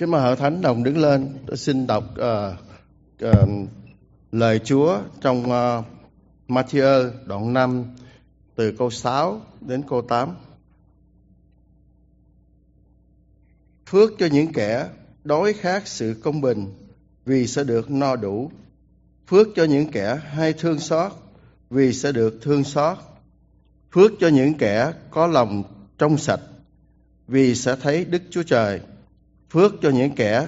Kính mời hội thánh đồng đứng lên. Tôi xin đọc uh, uh, lời Chúa trong uh, Matthew đoạn 5 từ câu 6 đến câu 8. Phước cho những kẻ đói khát sự công bình vì sẽ được no đủ. Phước cho những kẻ hay thương xót vì sẽ được thương xót. Phước cho những kẻ có lòng trong sạch vì sẽ thấy Đức Chúa Trời phước cho những kẻ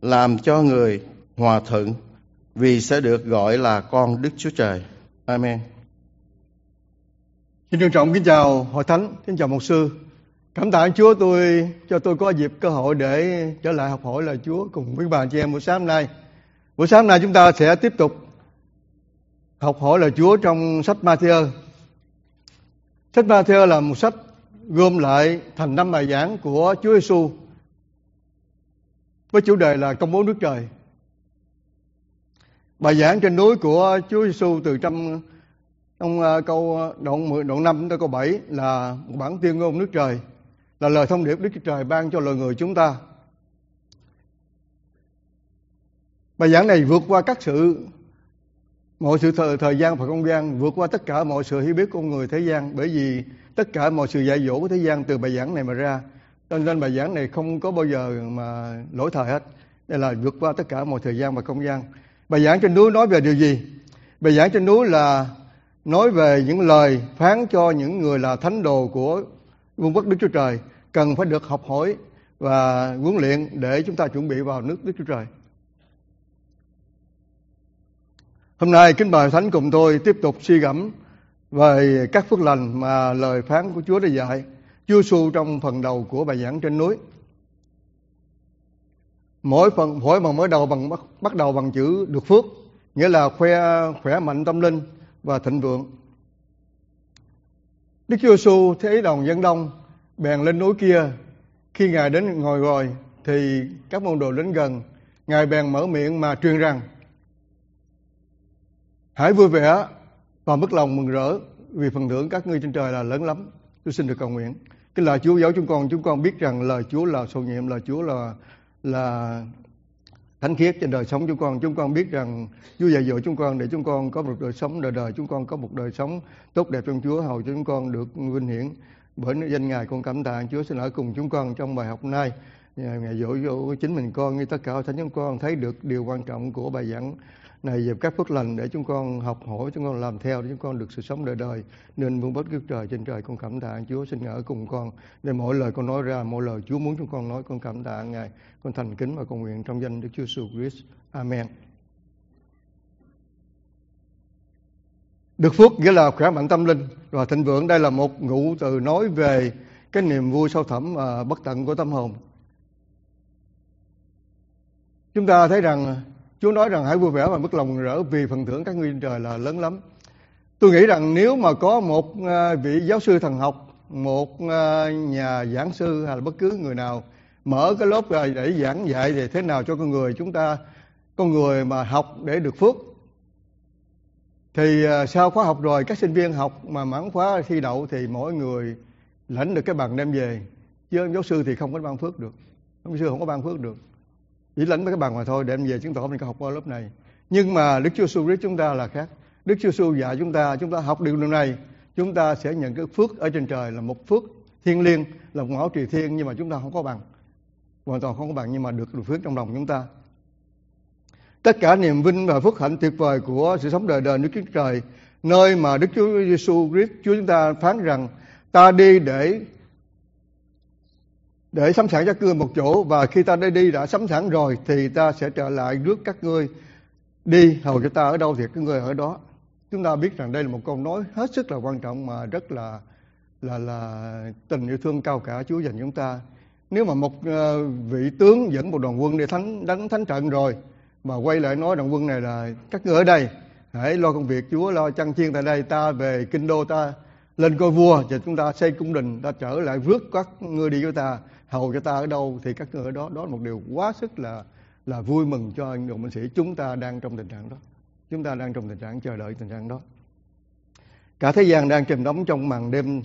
làm cho người hòa thuận vì sẽ được gọi là con Đức Chúa Trời. Amen. Xin trân trọng kính chào hội thánh, kính chào mục sư. Cảm tạ Chúa tôi cho tôi có dịp cơ hội để trở lại học hỏi lời Chúa cùng với bà chị em buổi sáng hôm nay. Buổi sáng hôm nay chúng ta sẽ tiếp tục học hỏi lời Chúa trong sách Matthew. Sách Matthew là một sách gom lại thành năm bài giảng của Chúa Giêsu với chủ đề là công bố nước trời. Bài giảng trên núi của Chúa Giêsu từ trong trong câu ờ, đoạn 10 đoạn 5 tới câu 7 là một bản tuyên ngôn nước trời là lời thông điệp Đức Chúa Trời ban cho loài người chúng ta. Bài giảng này vượt qua các sự mọi sự thời, thời gian và không gian vượt qua tất cả mọi sự hiểu biết của con người thế gian bởi vì tất cả mọi sự dạy dỗ của thế gian từ bài giảng này mà ra cho nên bài giảng này không có bao giờ mà lỗi thời hết. Đây là vượt qua tất cả mọi thời gian và không gian. Bài giảng trên núi nói về điều gì? Bài giảng trên núi là nói về những lời phán cho những người là thánh đồ của vương quốc đức chúa trời cần phải được học hỏi và huấn luyện để chúng ta chuẩn bị vào nước đức chúa trời. Hôm nay, kính mời thánh cùng tôi tiếp tục suy gẫm về các phước lành mà lời phán của chúa đã dạy. Chúa Giêsu trong phần đầu của bài giảng trên núi. Mỗi phần mỗi bằng mới đầu bằng bắt, bắt đầu bằng chữ được phước, nghĩa là khoe khỏe mạnh tâm linh và thịnh vượng. Đức Chúa Giêsu thấy đồng dân đông bèn lên núi kia, khi Ngài đến ngồi rồi thì các môn đồ đến gần, Ngài bèn mở miệng mà truyền rằng: Hãy vui vẻ và mất lòng mừng rỡ vì phần thưởng các ngươi trên trời là lớn lắm. Tôi xin được cầu nguyện. Cái lời Chúa giáo chúng con, chúng con biết rằng lời Chúa là sầu nhiệm, lời Chúa là là thánh khiết trên đời sống chúng con. Chúng con biết rằng Chúa dạy dỗ chúng con để chúng con có một đời sống đời đời. Chúng con có một đời sống tốt đẹp trong Chúa, hầu cho chúng con được vinh hiển. Bởi danh Ngài con cảm tạ Chúa xin ở cùng chúng con trong bài học nay. Ngài dỗ dỗ chính mình con như tất cả thánh chúng con thấy được điều quan trọng của bài giảng này về các phước lành để chúng con học hỏi, chúng con làm theo để chúng con được sự sống đời đời, nên vương bất Đức Trời trên trời con cảm tạ Chúa, xin ở cùng con. Để mỗi lời con nói ra, mỗi lời Chúa muốn chúng con nói, con cảm tạ Ngài. Con thành kính và cầu nguyện trong danh Đức Chúa Jesus Christ. Amen. Được phước nghĩa là khỏe mạnh tâm linh và thịnh vượng. Đây là một ngụ từ nói về cái niềm vui sâu thẳm và bất tận của tâm hồn. Chúng ta thấy rằng Chúa nói rằng hãy vui vẻ và mất lòng rỡ vì phần thưởng các ngươi trên trời là lớn lắm. Tôi nghĩ rằng nếu mà có một à, vị giáo sư thần học, một à, nhà giảng sư hay là bất cứ người nào mở cái lớp ra để giảng dạy về thế nào cho con người chúng ta con người mà học để được phước thì à, sau khóa học rồi các sinh viên học mà mãn khóa thi đậu thì mỗi người lãnh được cái bằng đem về. Chứ giáo sư thì không có ban phước được. Giáo sư không có ban phước được chỉ lãnh mấy cái bàn mà thôi, để em về chứng tỏ mình có học qua lớp này. Nhưng mà Đức Chúa Giêsu chúng ta là khác. Đức Chúa Giêsu dạy chúng ta chúng ta học điều này, chúng ta sẽ nhận cái phước ở trên trời là một phước thiên liêng, là một ngõ trì thiên nhưng mà chúng ta không có bằng. Hoàn toàn không có bằng, nhưng mà được được phước trong lòng chúng ta. Tất cả niềm vinh và phước hạnh tuyệt vời của sự sống đời đời nước Chúa Trời, nơi mà Đức Chúa Giêsu Christ, Chúa chúng ta phán rằng, ta đi để để sắm sẵn cho các ngươi một chỗ, và khi ta đã đi đã sắm sẵn rồi, thì ta sẽ trở lại rước các ngươi đi. Hầu cho ta ở đâu thì các ngươi ở đó. Chúng ta biết rằng đây là một câu nói hết sức là quan trọng mà rất là là là tình yêu thương cao cả Chúa dành chúng ta. Nếu mà một ờ, vị tướng dẫn một đoàn quân đi thánh, đánh thánh trận rồi, mà quay lại nói đoàn quân này là, các ngươi ở đây, hãy lo công việc Chúa, lo chăn chiên tại đây, ta về kinh đô ta, lên coi vua, và chúng ta xây cung đình, ta trở lại rước các ngươi đi với ta hầu cho ta ở đâu thì các người ở đó đó là một điều quá sức là là vui mừng cho anh đồng binh sĩ. Chúng ta đang trong tình trạng đó. Chúng ta đang trong tình trạng chờ đợi tình trạng đó. Cả thế gian đang chìm đắm trong màn đêm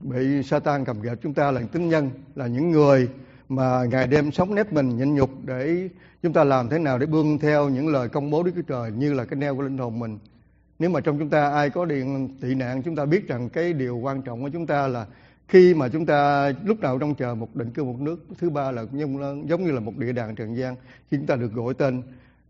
bị Satan cầm ghép chúng ta là tín nhân, là những người mà ngày đêm sống nếp mình nhịn nhục để chúng ta làm thế nào để bươn theo những lời công bố Đức Chúa Trời như là cái neo của linh hồn mình. Nếu mà trong chúng ta ai có điện, tị nạn, chúng ta biết rằng cái điều quan trọng của chúng ta là khi mà chúng ta lúc nào trong chờ một định cư một nước thứ ba là giống, giống như là một địa đàng trần gian khi chúng ta được gọi tên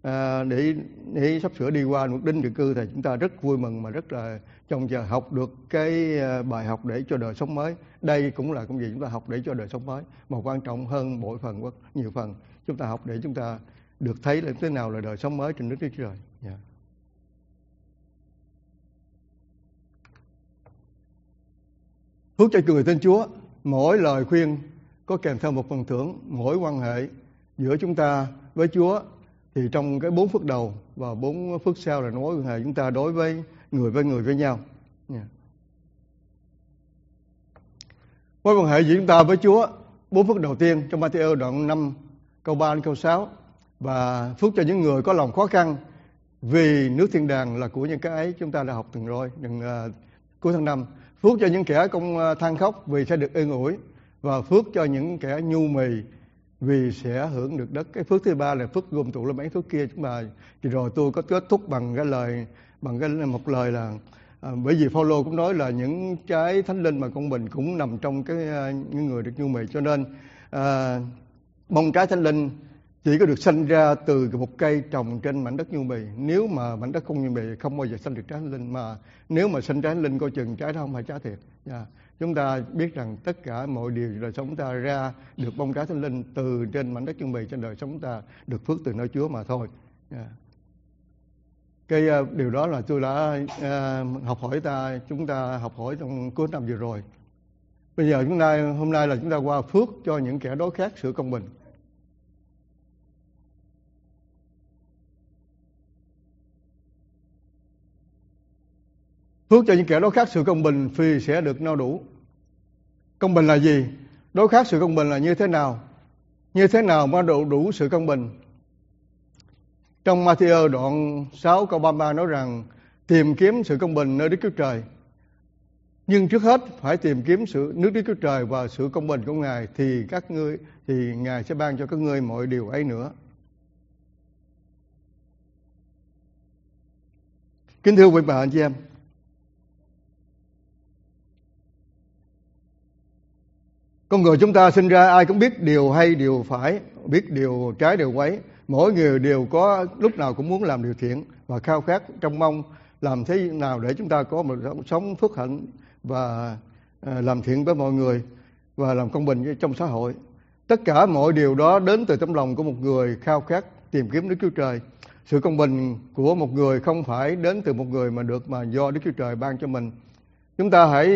à, để để sắp sửa đi qua một đinh định cư thì chúng ta rất vui mừng mà rất là trong giờ học được cái à, bài học để cho đời sống mới đây cũng là công việc chúng ta học để cho đời sống mới mà quan trọng hơn mỗi phần nhiều phần chúng ta học để chúng ta được thấy là thế nào là đời sống mới trên nước Đức Chúa Trời. Yeah. Phước cho người tin Chúa, mỗi lời khuyên có kèm theo một phần thưởng, mỗi quan hệ giữa chúng ta với Chúa thì trong cái bốn phước đầu và bốn phước sau là mối quan hệ chúng ta đối với người với người với nhau. Yeah. Mối quan hệ giữa chúng ta với Chúa, bốn phước đầu tiên trong Matthew đoạn 5 câu 3 đến câu 6 và phước cho những người có lòng khó khăn vì nước thiên đàng là của những cái ấy chúng ta đã học từng rồi đừng uh, cuối tháng năm phước cho những kẻ công ờ, than khóc vì sẽ được ơn ủi và phước cho những kẻ nhu mì vì sẽ hưởng được đất. Cái phước thứ ba là phước gồm tụ lên mấy phước kia chúng ta thì rồi tôi có kết thúc bằng cái lời bằng cái một lời là à, bởi vì Phaolô cũng nói là những cái thánh linh mà công bình cũng nằm trong cái ờ, những người được nhu mì. Cho nên à, bông trái thánh linh chỉ có được sinh ra từ một cây trồng trên mảnh đất nhu mì nếu mà mảnh đất không nhu mì không bao giờ sinh được trái linh. Mà nếu mà sinh trái linh coi chừng trái đó không phải trái thiệt. Yeah. Chúng ta biết rằng tất cả mọi điều đời sống ta ra được bông trái thánh linh từ trên mảnh đất nhu mì trên đời sống ta được phước từ nơi Chúa mà thôi. Yeah. Cái uh, điều đó là tôi đã uh, học hỏi ta chúng ta học hỏi trong cuối năm vừa rồi. Bây giờ chúng ta hôm nay là chúng ta qua phước cho những kẻ đối khác sự công bình. Phước cho những kẻ đối khác sự công bình vì sẽ được no đủ. Công bình là gì? Đối khác sự công bình là như thế nào? Như thế nào mà đủ đủ sự công bình? Trong Matthew đoạn 6 câu 33 nói rằng tìm kiếm sự công bình nơi Đức Chúa Trời. Nhưng trước hết phải tìm kiếm sự nước Đức Chúa Trời và sự công bình của Ngài thì các ngươi thì Ngài sẽ ban cho các ngươi mọi điều ấy nữa. Kính thưa quý bà anh chị em, Con người chúng ta sinh ra ai cũng biết điều hay điều phải, biết điều trái điều quấy. Mỗi người đều có lúc nào cũng muốn làm điều thiện và khao khát trong mong làm thế nào để chúng ta có một sống phước hạnh và ờ, làm thiện với mọi người và làm công bình trong xã hội. Tất cả mọi điều đó đến từ tấm lòng của một người khao khát tìm kiếm Đức Chúa Trời. Sự công bình của một người không phải đến từ một người mà được mà do Đức Chúa Trời ban cho mình chúng ta hãy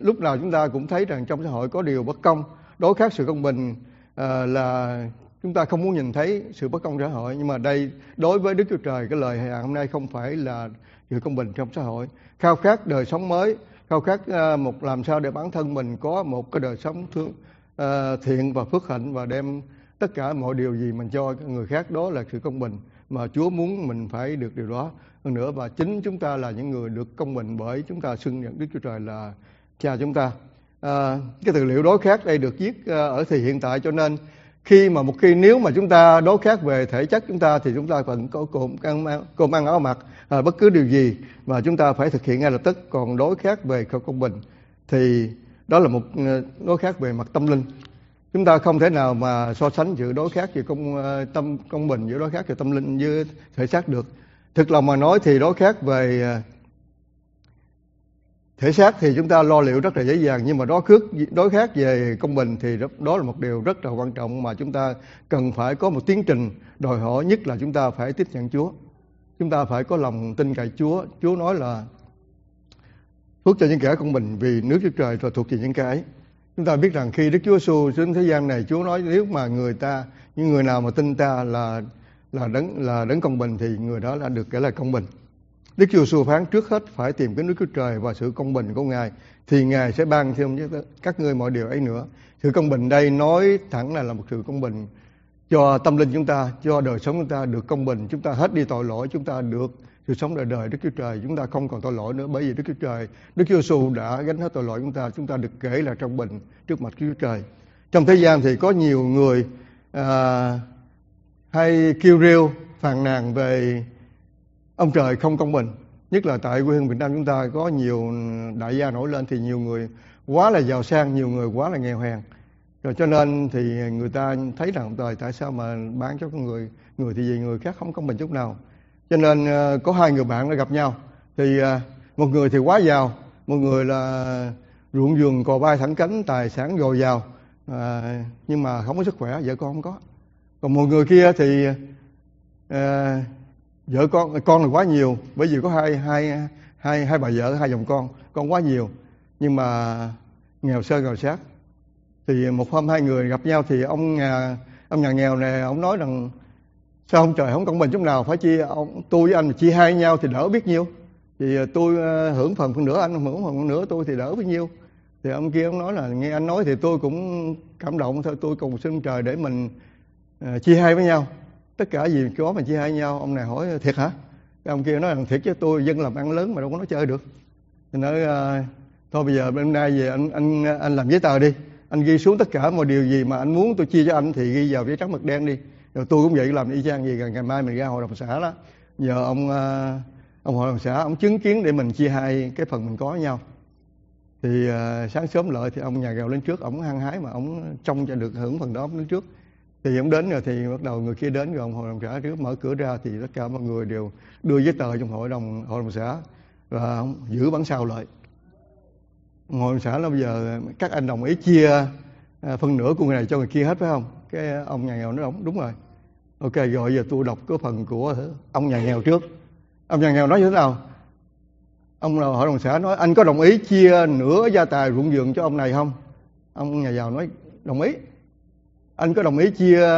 lúc nào chúng ta cũng thấy rằng trong xã hội có điều bất công đối khác sự công bình à, là chúng ta không muốn nhìn thấy sự bất công xã hội. Nhưng mà đây đối với đức chúa trời cái lời hẹn hôm nay không phải là sự công bình trong xã hội. Khao khát đời sống mới khao khát à, một làm sao để bản thân mình có một cái đời sống thương à, thiện và phước hạnh và đem tất cả mọi điều gì mình cho người khác đó là sự công bình mà Chúa muốn mình phải được điều đó. Hơn nữa và chính chúng ta là những người được công bình bởi chúng ta xưng nhận Đức Chúa Trời là cha chúng ta. À, cái từ liệu đối khác đây được viết à, ở thì hiện tại. Cho nên khi mà một khi nếu mà chúng ta đối khác về thể chất chúng ta thì chúng ta vẫn có cơm ăn cơm ăn áo mặc à, bất cứ điều gì mà chúng ta phải thực hiện ngay lập tức. Còn đối khác về công bình thì đó là một à, đối khác về mặt tâm linh chúng ta không thể nào mà so sánh giữa đối khác về công ờ, tâm, công bình giữa đối khác về tâm linh với thể xác được. Thực lòng mà nói thì đối khác về ờ, thể xác thì chúng ta lo liệu rất là dễ dàng, nhưng mà đối khước, đối khác về công bình thì đó là một điều rất là quan trọng mà chúng ta cần phải có một tiến trình đòi hỏi nhất là chúng ta phải tiếp nhận Chúa. Chúng ta phải có lòng tin cậy Chúa. Chúa nói là phước cho những kẻ công bình vì nước Chúa Trời là thuộc về những cái ấy. Chúng ta biết rằng khi Đức Chúa Giêsu đến thế gian này, Chúa nói nếu mà người ta, những người nào mà tin ta là là đấng là đấng công bình thì người đó là được kể là công bình. Đức Chúa Giêsu phán trước hết phải tìm cái Đức Chúa Trời và sự công bình của Ngài thì Ngài sẽ ban thêm cho các ngươi mọi điều ấy nữa. Sự công bình đây nói thẳng là là một sự công bình cho tâm linh chúng ta, cho đời sống chúng ta được công bình, chúng ta hết đi tội lỗi, chúng ta được sự sống đời đời Đức Chúa Trời chúng ta không còn tội lỗi nữa. Bởi vì Đức Chúa Trời Đức Chúa Giêsu đã gánh hết tội lỗi chúng ta chúng ta được kể là trong bình trước mặt Chúa Trời. Trong thế gian thì có nhiều người à, hay kêu rêu phàn nàn về ông trời không công bình. Nhất là tại quê hương Việt Nam chúng ta có nhiều đại gia nổi lên thì nhiều người quá là giàu sang nhiều người quá là nghèo hèn. Rồi cho nên thì người ta thấy rằng trời tại sao mà bán cho con người người thì vì người khác không công bình chút nào? Cho nên uh, có hai người bạn đã gặp nhau. Thì uh, một người thì quá giàu một người là ruộng vườn cò bay thẳng cánh tài sản dồi dào à, nhưng mà không có sức khỏe vợ con không có. Còn một người kia thì à, vợ con con là quá nhiều bởi vì có hai hai hai hai bà vợ hai chồng con con quá nhiều nhưng mà nghèo sơ nghèo sát. Thì một hôm hai người gặp nhau thì ông nhà ông nhà nghèo này ông nói rằng sao ông trời không công bình chút nào? Phải chia ông tôi với anh chia hai nhau thì đỡ biết nhiêu? Thì ờ, tôi ờ, hưởng phần phần nửa anh hưởng phần nửa tôi thì đỡ bao nhiêu? Thì ông kia ông nói là nghe anh nói thì tôi cũng cảm động thôi tôi cùng xin trời để mình uh, chia hai với nhau. Tất cả gì có mà chia hai với nhau ông này hỏi thiệt hả? Cái ông kia nói rằng thiệt chứ tôi dân làm ăn lớn mà đâu có nói chơi được. Thì nói uh, thôi bây giờ bên nay về anh anh anh làm giấy tờ đi. Anh ghi xuống tất cả mọi điều gì mà anh muốn tôi chia cho anh thì ghi vào giấy trắng mực đen đi rồi tôi cũng vậy làm y chang gì ngày mai mình ra hội đồng xã đó. Nhờ ông ờ, ông hội đồng xã ông chứng kiến để mình chia hai cái phần mình có với nhau. Thì uh, sáng sớm lợi thì ông nhà giàu lên trước ông hăng hái mà ông trông cho được hưởng phần đó ông đứng trước. Thì ông đến rồi thì bắt đầu người kia đến rồi ông hội đồng xã trước mở cửa ra thì tất cả mọi người đều đưa giấy tờ trong hội đồng hội đồng xã và ông giữ bản sao lại. Hội đồng xã là bây giờ các anh đồng ý chia uh, phân nửa của người này cho người kia hết phải không? Cái ông nhà nghèo nói đúng đúng rồi. Ok, rồi giờ tôi đọc cái phần của ông nhà nghèo trước. Ông nhà nghèo nói như thế nào? Ông nào, hội đồng xã nói, anh có đồng ý chia nửa gia tài ruộng vườn cho ông này không? Ông nhà giàu nói, đồng ý. Anh có đồng ý chia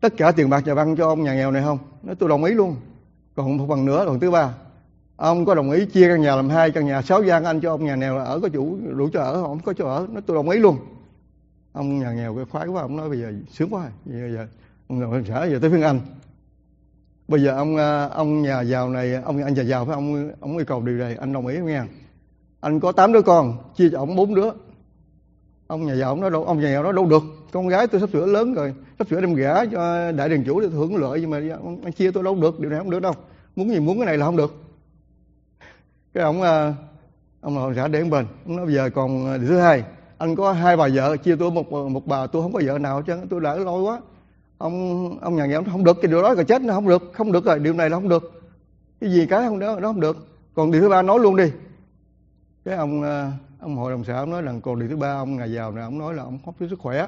tất cả tiền bạc nhà văn cho ông nhà nghèo này không? Nói, tôi đồng ý luôn. Còn một phần nữa, phần thứ ba. Ông có đồng ý chia căn nhà làm hai, căn nhà sáu gian anh cho ông nhà nghèo ở, có chủ đủ cho ở không? Có chỗ ở. Nói, tôi đồng ý luôn ông nhà nghèo cái khoái quá, ông nói bây giờ sướng quá, bây giờ, ông hội đồng xã giờ tới phiên anh. Bây giờ ông à, ông nhà giàu này, ông anh nhà giàu phải ông ông yêu cầu điều này, anh đồng ý không nghe anh có tám đứa con, chia cho ông bốn đứa. Ông nhà giàu ông nói đâu, ông nhà giàu nói đâu được. Con gái tôi sắp sửa lớn rồi, sắp sửa đem gả cho đại đường chủ để hưởng lợi, nhưng mà anh chia tôi đâu được, điều này không được đâu. Muốn gì muốn cái này là không được. Cái ông à, ông là xã để bên, ông nói bây giờ còn à, điều thứ hai anh có hai bà vợ, chia tôi một một bà, tôi không có vợ nào chứ tôi đã lôi quá. Ông ông nhà nghèo không được, cái điều đó là chết nó không được không được rồi, điều này là không được. Cái gì cái không đó, nó không được. Còn điều thứ ba nói luôn đi. Cái ông ờ, ông hội đồng xã ông nói rằng, còn điều thứ ba ông ngày giàu này ông nói là ông không có sức khỏe.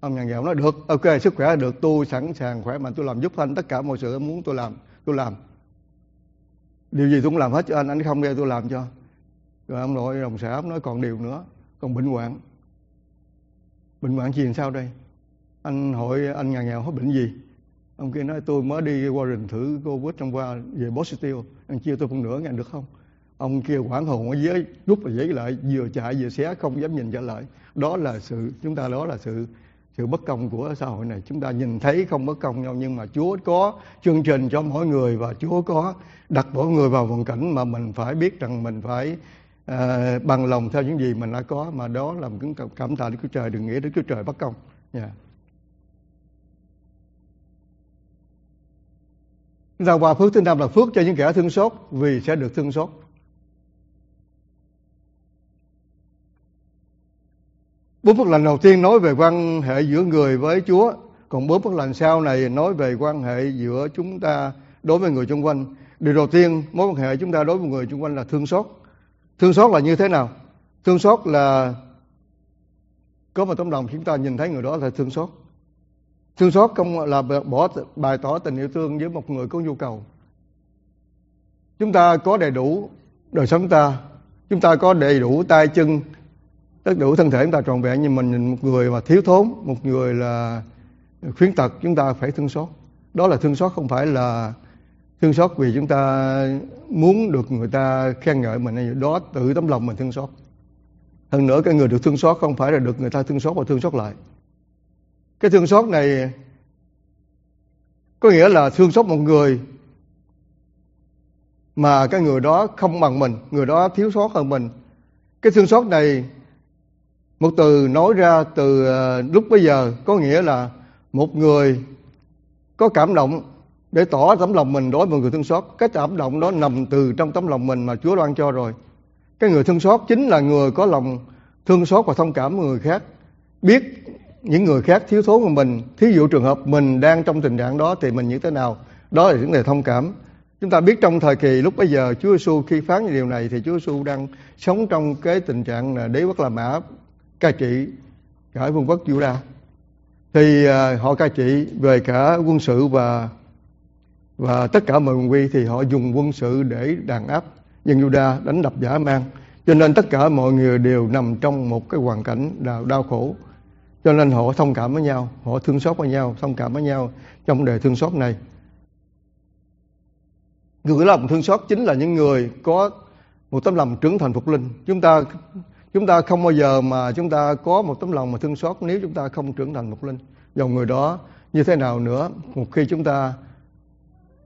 Ông nhà nghèo nói, được, ok, sức khỏe được, tôi sẵn sàng khỏe mạnh, tôi làm giúp anh tất cả mọi sự muốn tôi làm tôi làm. Điều gì tôi cũng làm hết cho anh anh không nghe tôi làm cho. Rồi ông nội đồng xã ông nói còn điều nữa còn bệnh hoạn. Bệnh hoạn gì làm sao đây? Anh hỏi anh nhà nghèo hết bệnh gì? Ông kia nói, tôi mới đi qua rừng thử covid trong qua về positive anh chia tôi phân nửa, ngàn được không? Ông kia quảng hồn ở dưới rút và giấy lại, vừa chạy vừa xé, không dám nhìn trở lại. Đó là sự, chúng ta đó là sự sự bất công của xã hội này. Chúng ta nhìn thấy không bất công nhau, nhưng mà Chúa có chương trình cho mỗi người và Chúa có đặt mỗi người vào hoàn cảnh mà mình phải biết rằng mình phải à, bằng lòng theo những gì mình đã có mà đó là một cái cảm tạ Đức Chúa Trời đừng nghĩ Đức Chúa Trời bất công. Yeah. Dạ. Chúng ta qua phước thứ năm là phước cho những kẻ thương xót vì sẽ được thương xót. Bốn phước lành đầu tiên nói về quan hệ giữa người với Chúa, còn bốn phước lành sau này nói về quan hệ giữa chúng ta đối với người xung quanh. Điều đầu tiên, mối quan hệ chúng ta đối với người xung quanh là thương xót. Thương xót là như thế nào? Thương xót là có một tấm lòng chúng ta nhìn thấy người đó là thương xót. Thương xót không là bỏ bày tỏ tình yêu thương với một người có nhu cầu. Chúng ta có đầy đủ đời sống ta, chúng ta có đầy đủ tay chân, tất đủ thân thể chúng ta tròn vẹn nhưng mình nhìn một người mà thiếu thốn, một người là khuyến tật chúng ta phải thương xót. Đó là thương xót không phải là thương xót vì chúng ta muốn được người ta khen ngợi mình đó, tự tấm lòng mình thương xót. Hơn nữa, cái người được thương xót không phải là được người ta thương xót và thương xót lại. Cái thương xót này có nghĩa là thương xót một người mà cái người đó không bằng mình, người đó thiếu sót hơn mình. Cái thương xót này, một từ nói ra từ ờ, lúc bây giờ có nghĩa là một người có cảm động để tỏ tấm lòng mình đối với người thương xót cái cảm động đó nằm từ trong tấm lòng mình mà Chúa ban cho rồi. Cái người thương xót chính là người có lòng thương xót và thông cảm với người khác, biết những người khác thiếu thốn của mình, thí dụ trường hợp mình đang trong tình trạng đó thì mình như thế nào? Đó là vấn đề thông cảm. Chúng ta biết trong thời kỳ lúc bây giờ Chúa Giêsu khi phán những điều này thì Chúa Giêsu đang sống trong cái tình trạng là đế quốc La Mã, cai trị cả vương quốc Juda thì à, họ cai trị về cả quân sự và và tất cả mọi quân quy thì họ dùng quân sự để đàn áp. Dân Juda đánh đập giả mang. Cho nên tất cả mọi người đều nằm trong một cái hoàn cảnh đau, đau khổ. Cho nên họ thông cảm với nhau. Họ thương xót với nhau thông cảm với nhau trong đề thương xót này. Người lòng thương xót chính là những người có một tấm lòng trưởng thành phục linh. Chúng ta chúng ta không bao giờ mà chúng ta có một tấm lòng mà thương xót nếu chúng ta không trưởng thành phục linh. Dòng người đó như thế nào nữa? Một khi chúng ta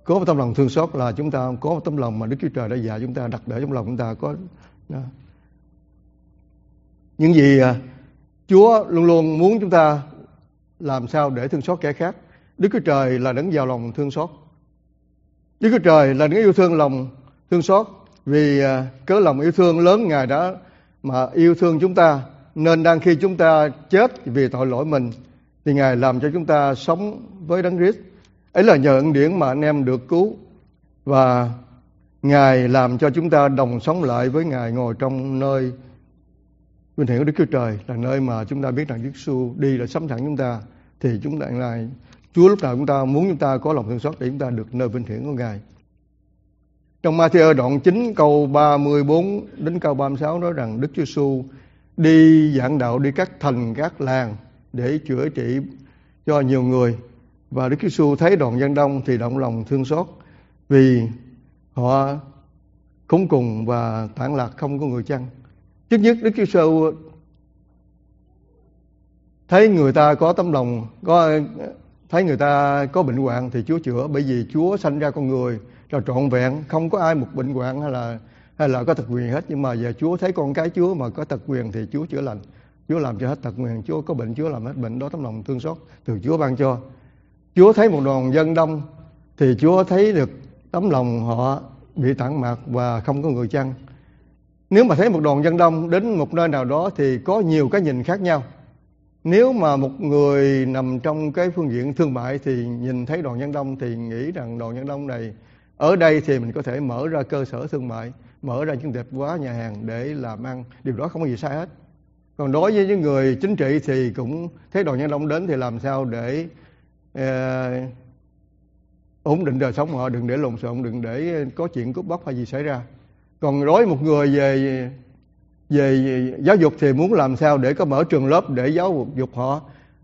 có một tấm lòng thương xót là chúng ta có một tấm lòng mà Đức Chúa Trời đã dạy chúng ta đặt để trong lòng chúng ta có đó. những gì à, Chúa luôn luôn muốn chúng ta làm sao để thương xót kẻ khác. Đức Chúa Trời là đấng giàu lòng thương xót. Đức Chúa Trời là đấng yêu thương lòng thương xót. Vì à, cớ lòng yêu thương lớn Ngài đã mà yêu thương chúng ta, nên đang khi chúng ta chết vì tội lỗi mình, thì Ngài làm cho chúng ta sống với đấng Christ ấy là nhờ ân điển mà anh em được cứu. Và Ngài làm cho chúng ta đồng sống lại với Ngài ngồi trong nơi vinh hiển của Đức Chúa Trời, là nơi mà chúng ta biết rằng Đức Giêsu đi là sắm sẵn chúng ta. Thì chúng ta lại, Chúa lúc nào chúng ta muốn chúng ta có lòng thương xót để chúng ta được nơi vinh hiển của Ngài. Trong Matthew đoạn 9 câu 34 đến câu 36 nói rằng Đức Chúa Giêsu đi giảng đạo đi các thành các làng để chữa trị cho nhiều người và Đức Giêsu thấy đoàn dân đông thì động lòng thương xót, vì họ khốn cùng và tản lạc không có người chăn. Trước nhất, Đức Chúa Giêsu thấy người ta có tấm lòng, có, thấy người ta có bệnh hoạn thì Chúa chữa, bởi vì Chúa sanh ra con người, là trọn vẹn, không có ai một bệnh hoạn hay là hay là có tật quyền hết. Nhưng mà giờ Chúa thấy con cái Chúa mà có tật quyền thì Chúa chữa lành. Chúa làm cho hết tật quyền, Chúa có bệnh, Chúa làm hết bệnh. Đó, tấm lòng thương xót từ Chúa ban cho. Chúa thấy một đoàn dân đông, thì Chúa thấy được tấm lòng họ bị tản mạc và không có người chăn. Nếu mà thấy một đoàn dân đông đến một nơi nào đó thì có nhiều cái nhìn khác nhau. Nếu mà một người nằm trong cái phương diện thương mại thì nhìn thấy đoàn dân đông thì nghĩ rằng đoàn dân đông này ở đây thì mình có thể mở ra cơ sở thương mại, mở ra những đẹp quá nhà hàng để làm ăn. Điều đó không có gì sai hết. Còn đối với những người chính trị thì cũng thấy đoàn nhân đông đến thì làm sao để Ờ, ổn định đời sống họ, đừng để lộn xộn, đừng để có chuyện cướp bóc hay gì xảy ra. Còn đối một người về về giáo dục thì muốn làm sao để có mở trường lớp để giáo dục họ,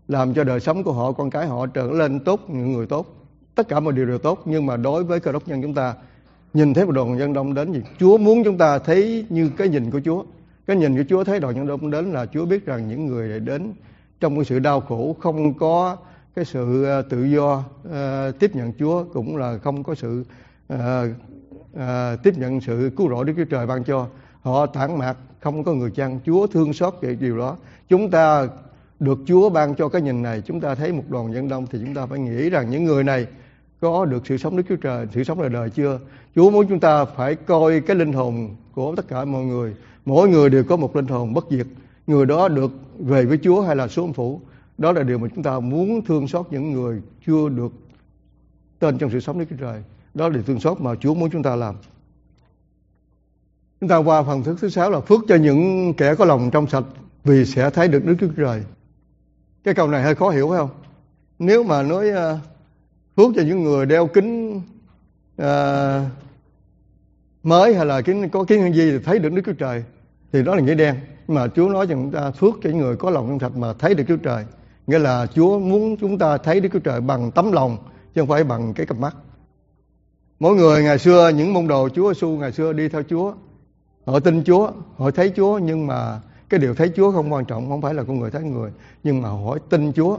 làm cho đời sống của họ, con cái họ trở lên tốt, những người tốt. Tất cả mọi điều đều tốt, nhưng mà đối với cơ đốc nhân chúng ta, nhìn thấy một đoàn dân đông đến thì Chúa muốn chúng ta thấy như cái nhìn của Chúa. Cái nhìn của Chúa thấy đoàn dân đông đến là Chúa biết rằng những người này đến trong cái sự đau khổ không có cái sự ờ, tự do uh, tiếp nhận Chúa cũng là không có sự uh, uh, tiếp nhận sự cứu rỗi Đức Chúa Trời ban cho. Họ tản mạc không có người chăn. Chúa thương xót về điều đó. Chúng ta được Chúa ban cho cái nhìn này chúng ta thấy một đoàn dân đông thì chúng ta phải nghĩ rằng những người này có được sự sống Đức Chúa Trời sự sống đời đời chưa? Chúa muốn chúng ta phải coi cái linh hồn của tất cả mọi người. Mỗi người đều có một linh hồn bất diệt. Người đó được về với Chúa hay là xuống phủ? Đó là điều mà chúng ta muốn thương xót những người chưa được tên trong sự sống Đức Chúa Trời đó là thương xót mà Chúa muốn chúng ta làm Chúng ta qua phần thứ thứ sáu là phước cho những kẻ có lòng trong sạch vì sẽ thấy được Đức Chúa Trời. Cái câu này hơi khó hiểu phải không? Nếu mà nói uh, phước cho những người đeo kính uh, mới hay là kính có kiến gì thì thấy được Đức Chúa Trời thì đó là nghĩa đen. Mà Chúa nói cho chúng ta phước cho những người có lòng trong sạch mà thấy được Chúa Trời. Nghĩa là Chúa muốn chúng ta thấy Đức Chúa Trời bằng tấm lòng chứ không phải bằng cái cặp mắt. Mỗi người ngày xưa những môn đồ Chúa Giêsu ngày xưa đi theo Chúa. Họ tin Chúa họ thấy Chúa nhưng mà cái điều thấy Chúa không quan trọng không phải là con người thấy người nhưng mà họ tin Chúa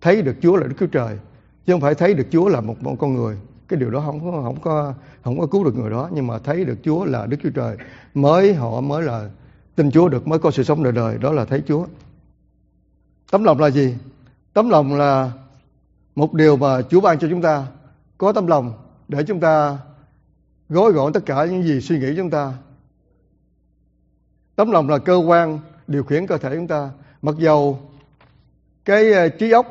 thấy được Chúa là Đức Chúa Trời chứ không phải thấy được Chúa là một, một con người. Cái điều đó không có không có không có cứu được người đó nhưng mà thấy được Chúa là Đức Chúa Trời. Mới họ mới là tin Chúa được mới có sự sống đời đời đó là thấy Chúa tấm lòng là gì? Tấm lòng là một điều mà Chúa ban cho chúng ta. Có tấm lòng để chúng ta gói gọn tất cả những gì suy nghĩ chúng ta. Tấm lòng là cơ quan điều khiển cơ thể chúng ta. Mặc dầu cái ờ, trí óc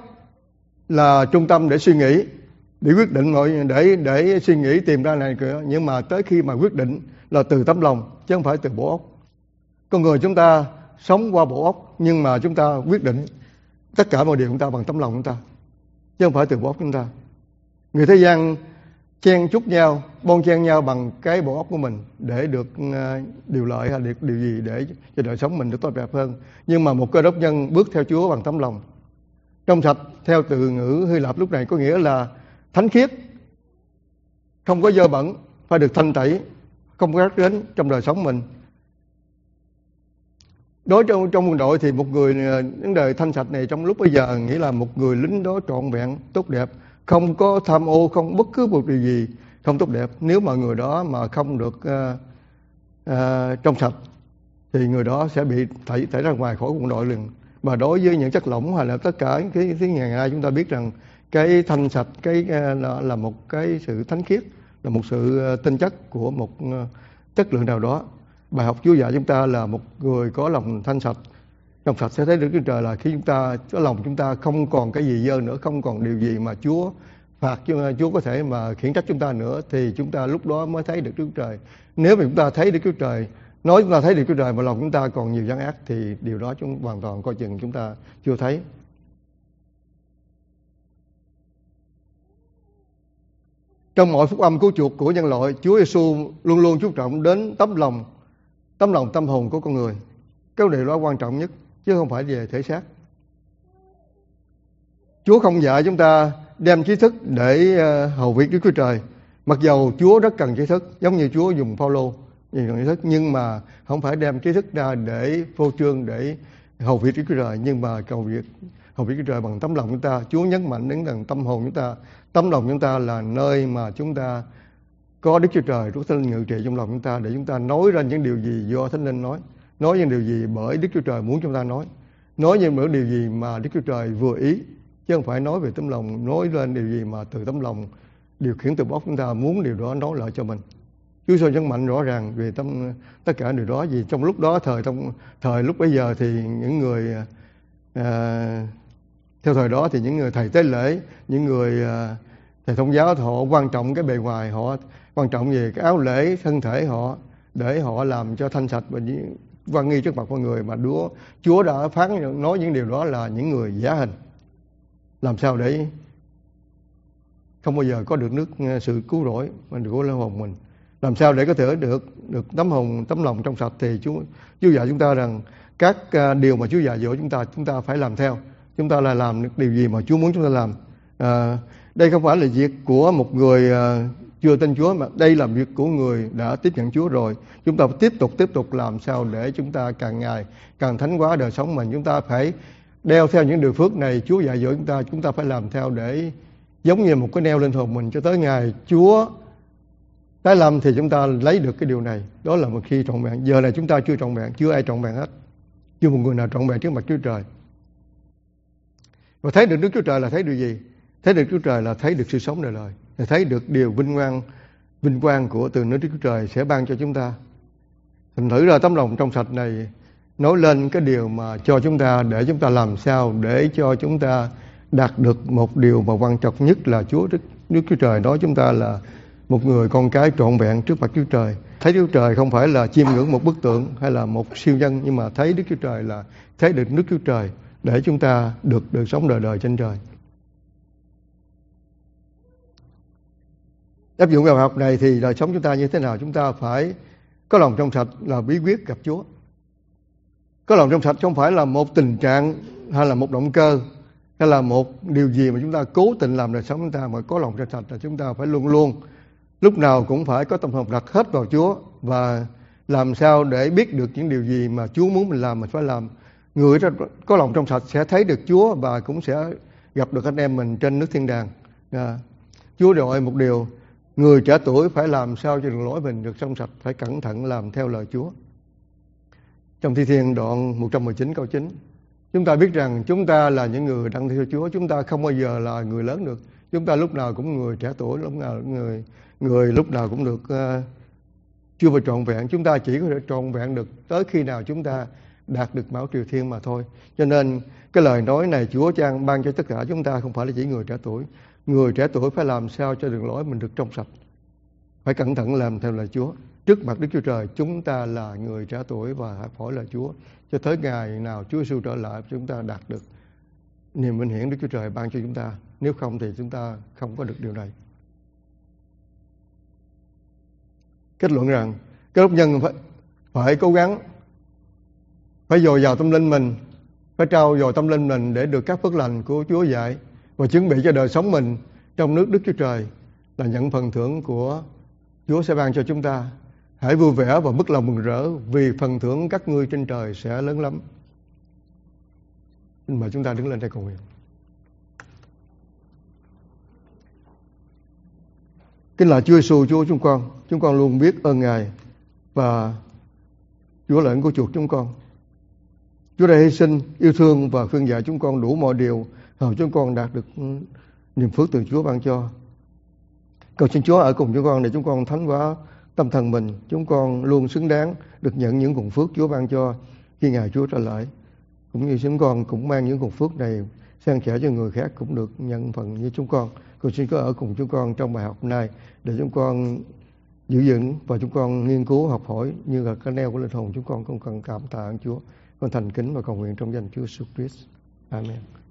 là trung tâm để suy nghĩ, để quyết định mọi, để để suy nghĩ tìm ra này kia, nhưng mà tới khi mà quyết định là từ tấm lòng, chứ không phải từ bộ óc. Con người chúng ta sống qua bộ óc, nhưng mà chúng ta quyết định tất cả mọi điều chúng ta bằng tấm lòng chúng ta, chứ không phải từ bộ óc chúng ta. Người thế gian chen chúc nhau, bon chen nhau bằng cái bộ óc của mình để được ờ, điều lợi hay được điều gì để cho đời sống mình được tốt đẹp hơn. Nhưng mà một cơ đốc nhân bước theo Chúa bằng tấm lòng. Trong sạch, theo từ ngữ Hy Lạp lúc này có nghĩa là thánh khiết, không có dơ bẩn, phải được thanh tẩy, không có rác đến trong đời sống mình đối trong trong quân đội thì một người những vấn đề thanh sạch này trong lúc bây giờ nghĩa là một người lính đó trọn vẹn tốt đẹp không có tham ô không bất cứ một điều gì không tốt đẹp. Nếu mà người đó mà không được uh, uh, trong sạch thì người đó sẽ bị thảy thảy ra ngoài khỏi quân đội liền. Và đối với những chất lỏng hay là tất cả cái cái ngày nay chúng ta biết rằng cái thanh sạch cái là, là một cái sự thánh khiết là một sự tinh chất của một chất lượng nào đó bài học Chúa dạy chúng ta là một người có lòng thanh sạch. Trong sạch sẽ thấy được Đức Trời là khi chúng ta có lòng chúng ta không còn cái gì dơ nữa, không còn điều gì mà Chúa phạt Chúa có thể mà khiển trách chúng ta nữa, thì chúng ta lúc đó mới thấy được Đức Trời. Nếu mà chúng ta thấy được Đức Trời, nói chúng ta thấy được Chúa Trời mà lòng chúng ta còn nhiều gian ác, thì điều đó chúng hoàn toàn coi chừng chúng ta chưa thấy. Trong mọi phúc âm cứu chuộc của nhân loại, Chúa Giêsu luôn luôn chú trọng đến tấm lòng tấm lòng tâm hồn của con người. Cái điều đó quan trọng nhất, chứ không phải về thể xác. Chúa không dạy chúng ta đem trí thức để ờ, hầu việc Đức Chúa Trời. Mặc dầu Chúa rất cần trí thức, giống như Chúa dùng Phaolô, dùng trí thức, nhưng mà không phải đem trí thức ra để phô trương, để hầu việc Đức Chúa Trời. Nhưng mà cầu việc, hầu việc Đức Chúa Trời bằng tấm lòng chúng ta, Chúa nhấn mạnh đến rằng tâm hồn chúng ta. Tấm lòng chúng ta là nơi mà chúng ta có Đức Chúa Trời, Đức Thánh Linh ngự trị trong lòng chúng ta để chúng ta nói ra những điều gì do Thánh Linh nói, nói những điều gì bởi Đức Chúa Trời muốn chúng ta nói, nói những điều gì mà Đức Chúa Trời vừa ý, chứ không phải nói về tấm lòng, nói lên điều gì mà từ tấm lòng điều khiển từ bóc chúng ta muốn điều đó nói lại cho mình. Chúa Giêsu nhấn mạnh rõ ràng về tâm tất cả điều đó vì trong lúc đó thời trong thời lúc bây giờ thì những người à, theo thời đó thì những người thầy tế lễ, những người à, thầy thông giáo họ quan trọng cái bề ngoài họ quan trọng về cái áo lễ thân thể họ để họ làm cho thanh sạch và quan nghi trước mặt con người mà Chúa Chúa đã phán nói những điều đó là những người giả hình. Làm sao để không bao giờ có được nước ờ, sự cứu rỗi mình của linh hồn mình? Làm sao để có thể được được tấm hồn tấm lòng trong sạch thì Chúa Chúa dạy chúng ta rằng các ờ, điều mà Chúa dạy dỗ chúng ta chúng ta phải làm theo. Chúng ta là làm được điều gì mà Chúa muốn chúng ta làm. À, đây không phải là việc của một người chưa tin Chúa mà đây là việc của người đã tiếp nhận Chúa rồi. Chúng ta tiếp tục tiếp tục làm sao để chúng ta càng ngày càng thánh hóa đời sống mình. Chúng ta phải đeo theo những điều phước này Chúa dạy dỗ chúng ta. Chúng ta phải làm theo để giống như một cái neo lên hồn mình cho tới ngày Chúa tái lâm thì chúng ta lấy được cái điều này. Đó là một khi trọn vẹn. Giờ này chúng ta chưa trọn vẹn, chưa ai trọn vẹn hết. Chưa một người nào trọn vẹn trước mặt Chúa Trời. Và thấy được Đức Chúa Trời là thấy điều gì? Thấy được Chúa Trời là thấy được sự sống đời đời để thấy được điều vinh quang vinh quang của từ nước Đức Chúa Trời sẽ ban cho chúng ta. Thành thử ra tấm lòng trong sạch này nói lên cái điều mà cho chúng ta để chúng ta làm sao để cho chúng ta đạt được một điều mà quan trọng nhất là Chúa Đức, Đức Chúa Trời nói chúng ta là một người con cái trọn vẹn trước mặt Chúa Trời. Thấy Đức Chúa Trời không phải là chiêm ngưỡng một bức tượng hay là một siêu nhân nhưng mà thấy Đức Chúa Trời là thấy được Đức Chúa Trời để chúng ta được được sống đời đời trên trời. Áp dụng vào học này thì đời sống chúng ta như thế nào? Chúng ta phải có lòng trong sạch là bí quyết gặp Chúa. Có lòng trong sạch không phải là một tình trạng hay là một động cơ hay là một điều gì mà chúng ta cố tình làm đời sống chúng ta mà có lòng trong sạch là chúng ta phải luôn luôn lúc nào cũng phải có tâm hồn đặt hết vào Chúa và làm sao để biết được những điều gì mà Chúa muốn mình làm mình phải làm. Người có lòng trong sạch sẽ thấy được Chúa và cũng sẽ gặp được anh em mình trên nước thiên đàng. À, Chúa đòi một điều Người trẻ tuổi phải làm sao cho đường lối mình được trong sạch, phải cẩn thận làm theo lời Chúa. Trong Thi Thiên đoạn 119 câu 9, Chúng ta biết rằng chúng ta là những người đang theo Chúa, chúng ta không bao giờ là người lớn được. Chúng ta lúc nào cũng người trẻ tuổi, lúc nào người người lúc nào cũng được uh, chưa phải trọn vẹn. Chúng ta chỉ có thể trọn vẹn được tới khi nào chúng ta đạt được mão triều thiên mà thôi. Cho nên cái lời nói này Chúa Trang ban cho tất cả chúng ta không phải là chỉ người trẻ tuổi. Người trẻ tuổi phải làm sao cho đường lối mình được trong sạch. Phải cẩn thận làm theo lời Chúa. Trước mặt Đức Chúa Trời chúng ta là người trẻ tuổi và hãy hỏi lời Chúa. Cho tới ngày nào Chúa Giêsu trở lại chúng ta đạt được niềm vinh hiển Đức Chúa Trời ban cho chúng ta. Nếu không thì chúng ta không có được điều này. Kết luận rằng các đốc nhân phải, phải cố gắng phải dồi dào tâm linh mình phải trao dồi tâm linh mình để được các phước lành của Chúa dạy và chuẩn bị cho đời sống mình trong nước Đức Chúa Trời là nhận phần thưởng của Chúa sẽ ban cho chúng ta. Hãy vui vẻ và mức lòng mừng rỡ vì phần thưởng các ngươi trên trời sẽ lớn lắm. Xin mời chúng ta đứng lên đây cầu nguyện. Kính là Chúa Giêsu Chúa chúng con, chúng con luôn biết ơn Ngài và Chúa là của chuộc chúng con. Chúa đã hy sinh, yêu thương và khuyên dạy chúng con đủ mọi điều hầu chúng con đạt được ừ, niềm phước từ Chúa ban cho. Cầu xin Chúa ở cùng chúng con để chúng con thánh hóa tâm thần mình. Chúng con luôn xứng đáng được nhận những nguồn phước Chúa ban cho khi Ngài Chúa trở lại. Cũng như chúng con cũng mang những nguồn phước này sang sẻ cho người khác cũng được nhận phần như chúng con. Cầu xin có ở cùng chúng con trong bài học hôm nay để chúng con giữ vững và chúng con nghiên cứu, học hỏi như là cái neo của linh hồn chúng con cũng cần cảm tạ Chúa. Con thành kính và cầu nguyện trong danh Chúa Jesus Christ. Amen.